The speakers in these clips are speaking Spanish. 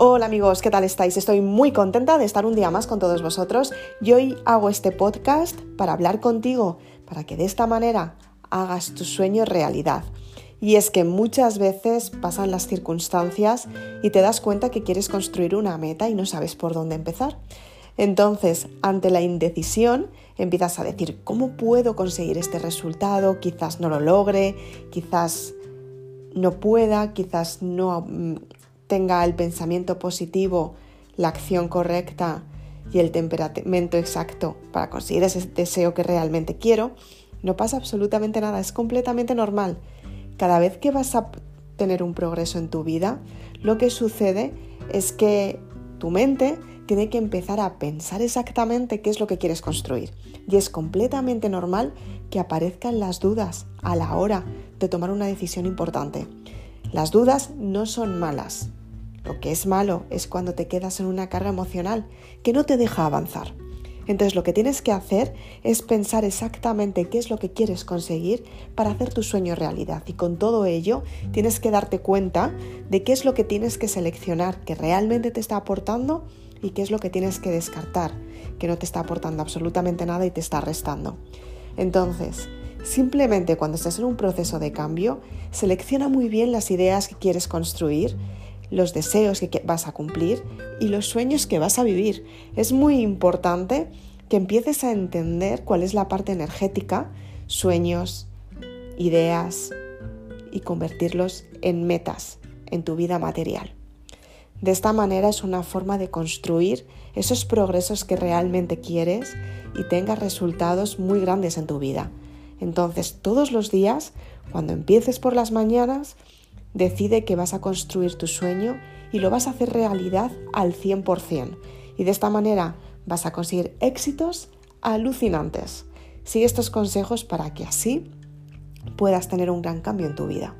Hola amigos, ¿qué tal estáis? Estoy muy contenta de estar un día más con todos vosotros y hoy hago este podcast para hablar contigo, para que de esta manera hagas tu sueño realidad. Y es que muchas veces pasan las circunstancias y te das cuenta que quieres construir una meta y no sabes por dónde empezar. Entonces, ante la indecisión, empiezas a decir, ¿cómo puedo conseguir este resultado? Quizás no lo logre, quizás no pueda, quizás no mm, tenga el pensamiento positivo, la acción correcta y el temperamento exacto para conseguir ese deseo que realmente quiero, no pasa absolutamente nada, es completamente normal. Cada vez que vas a tener un progreso en tu vida, lo que sucede es que tu mente tiene que empezar a pensar exactamente qué es lo que quieres construir. Y es completamente normal que aparezcan las dudas a la hora de tomar una decisión importante. Las dudas no son malas, lo que es malo es cuando te quedas en una carga emocional que no te deja avanzar. Entonces lo que tienes que hacer es pensar exactamente qué es lo que quieres conseguir para hacer tu sueño realidad. Y con todo ello tienes que darte cuenta de qué es lo que tienes que seleccionar que realmente te está aportando y qué es lo que tienes que descartar, que no te está aportando absolutamente nada y te está restando. Entonces, simplemente cuando estás en un proceso de cambio, selecciona muy bien las ideas que quieres construir los deseos que vas a cumplir y los sueños que vas a vivir. Es muy importante que empieces a entender cuál es la parte energética, sueños, ideas y convertirlos en metas en tu vida material. De esta manera es una forma de construir esos progresos que realmente quieres y tengas resultados muy grandes en tu vida. Entonces, todos los días, cuando empieces por las mañanas, Decide que vas a construir tu sueño y lo vas a hacer realidad al 100%. Y de esta manera vas a conseguir éxitos alucinantes. Sigue estos consejos para que así puedas tener un gran cambio en tu vida.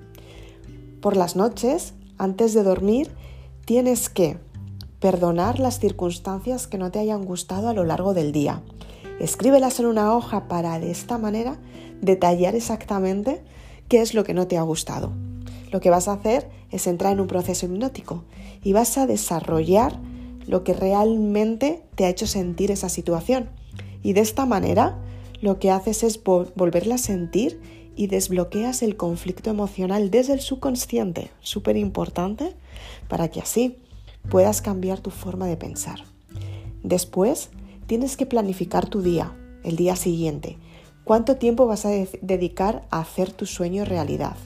Por las noches, antes de dormir, tienes que perdonar las circunstancias que no te hayan gustado a lo largo del día. Escríbelas en una hoja para de esta manera detallar exactamente qué es lo que no te ha gustado lo que vas a hacer es entrar en un proceso hipnótico y vas a desarrollar lo que realmente te ha hecho sentir esa situación. Y de esta manera lo que haces es volverla a sentir y desbloqueas el conflicto emocional desde el subconsciente, súper importante, para que así puedas cambiar tu forma de pensar. Después, tienes que planificar tu día, el día siguiente. ¿Cuánto tiempo vas a dedicar a hacer tu sueño realidad?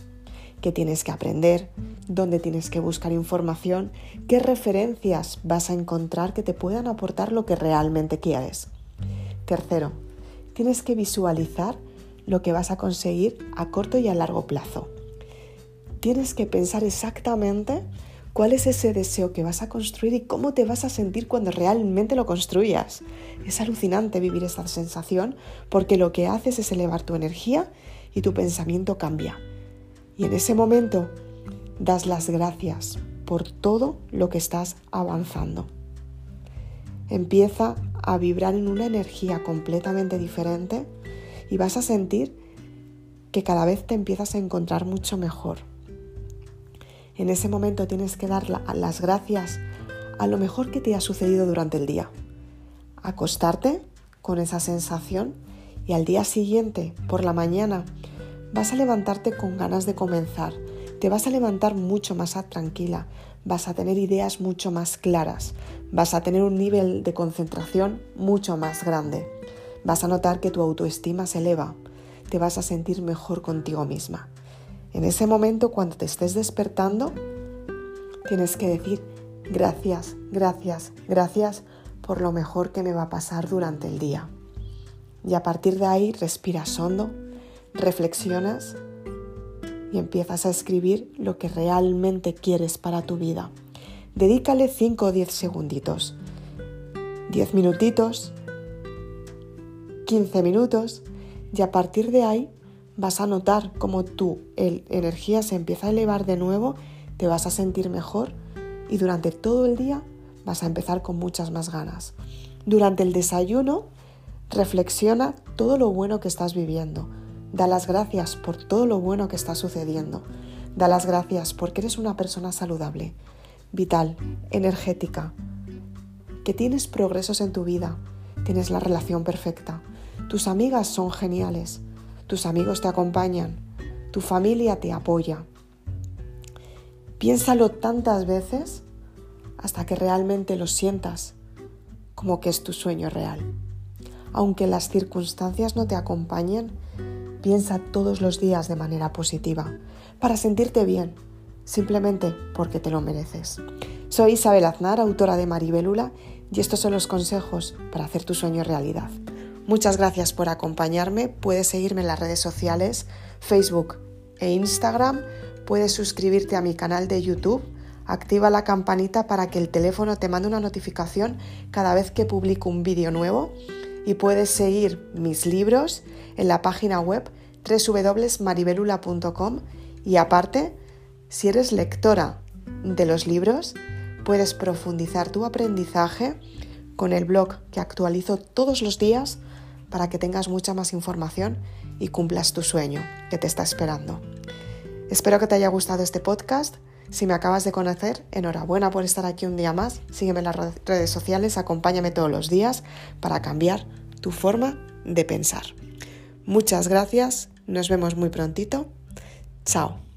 Qué tienes que aprender, dónde tienes que buscar información, qué referencias vas a encontrar que te puedan aportar lo que realmente quieres. Tercero, tienes que visualizar lo que vas a conseguir a corto y a largo plazo. Tienes que pensar exactamente cuál es ese deseo que vas a construir y cómo te vas a sentir cuando realmente lo construyas. Es alucinante vivir esta sensación porque lo que haces es elevar tu energía y tu pensamiento cambia. Y en ese momento das las gracias por todo lo que estás avanzando. Empieza a vibrar en una energía completamente diferente y vas a sentir que cada vez te empiezas a encontrar mucho mejor. En ese momento tienes que dar las gracias a lo mejor que te ha sucedido durante el día. Acostarte con esa sensación y al día siguiente, por la mañana, vas a levantarte con ganas de comenzar, te vas a levantar mucho más tranquila, vas a tener ideas mucho más claras, vas a tener un nivel de concentración mucho más grande, vas a notar que tu autoestima se eleva, te vas a sentir mejor contigo misma. En ese momento, cuando te estés despertando, tienes que decir gracias, gracias, gracias por lo mejor que me va a pasar durante el día. Y a partir de ahí respiras hondo reflexionas y empiezas a escribir lo que realmente quieres para tu vida. Dedícale 5 o 10 segunditos, 10 minutitos, 15 minutos y a partir de ahí vas a notar cómo tu energía se empieza a elevar de nuevo, te vas a sentir mejor y durante todo el día vas a empezar con muchas más ganas. Durante el desayuno, reflexiona todo lo bueno que estás viviendo Da las gracias por todo lo bueno que está sucediendo. Da las gracias porque eres una persona saludable. vital, energética, que tienes progresos en tu vida, tienes la relación perfecta, tus amigas son geniales, tus amigos te acompañan, tu familia te apoya. Piénsalo tantas veces hasta que realmente lo sientas como que es tu sueño real. Aunque las circunstancias no te acompañen, piensa todos los días de manera positiva, para sentirte bien, simplemente porque te lo mereces. Soy Isabel Aznar, autora de Maribélula, y estos son los consejos para hacer tu sueño realidad. Muchas gracias por acompañarme. Puedes seguirme en las redes sociales, Facebook e Instagram. Puedes suscribirte a mi canal de YouTube. Activa la campanita para que el teléfono te mande una notificación cada vez que publico un vídeo nuevo. Y puedes seguir mis libros en la página web www.maribelula.com. Y aparte, si eres lectora de los libros, puedes profundizar tu aprendizaje con el blog que actualizo todos los días para que tengas mucha más información y cumplas tu sueño que te está esperando. Espero que te haya gustado este podcast. Si me acabas de conocer, enhorabuena por estar aquí un día más. Sígueme en las redes sociales, acompáñame todos los días para cambiar tu forma de pensar. Muchas gracias, nos vemos muy prontito. Chao.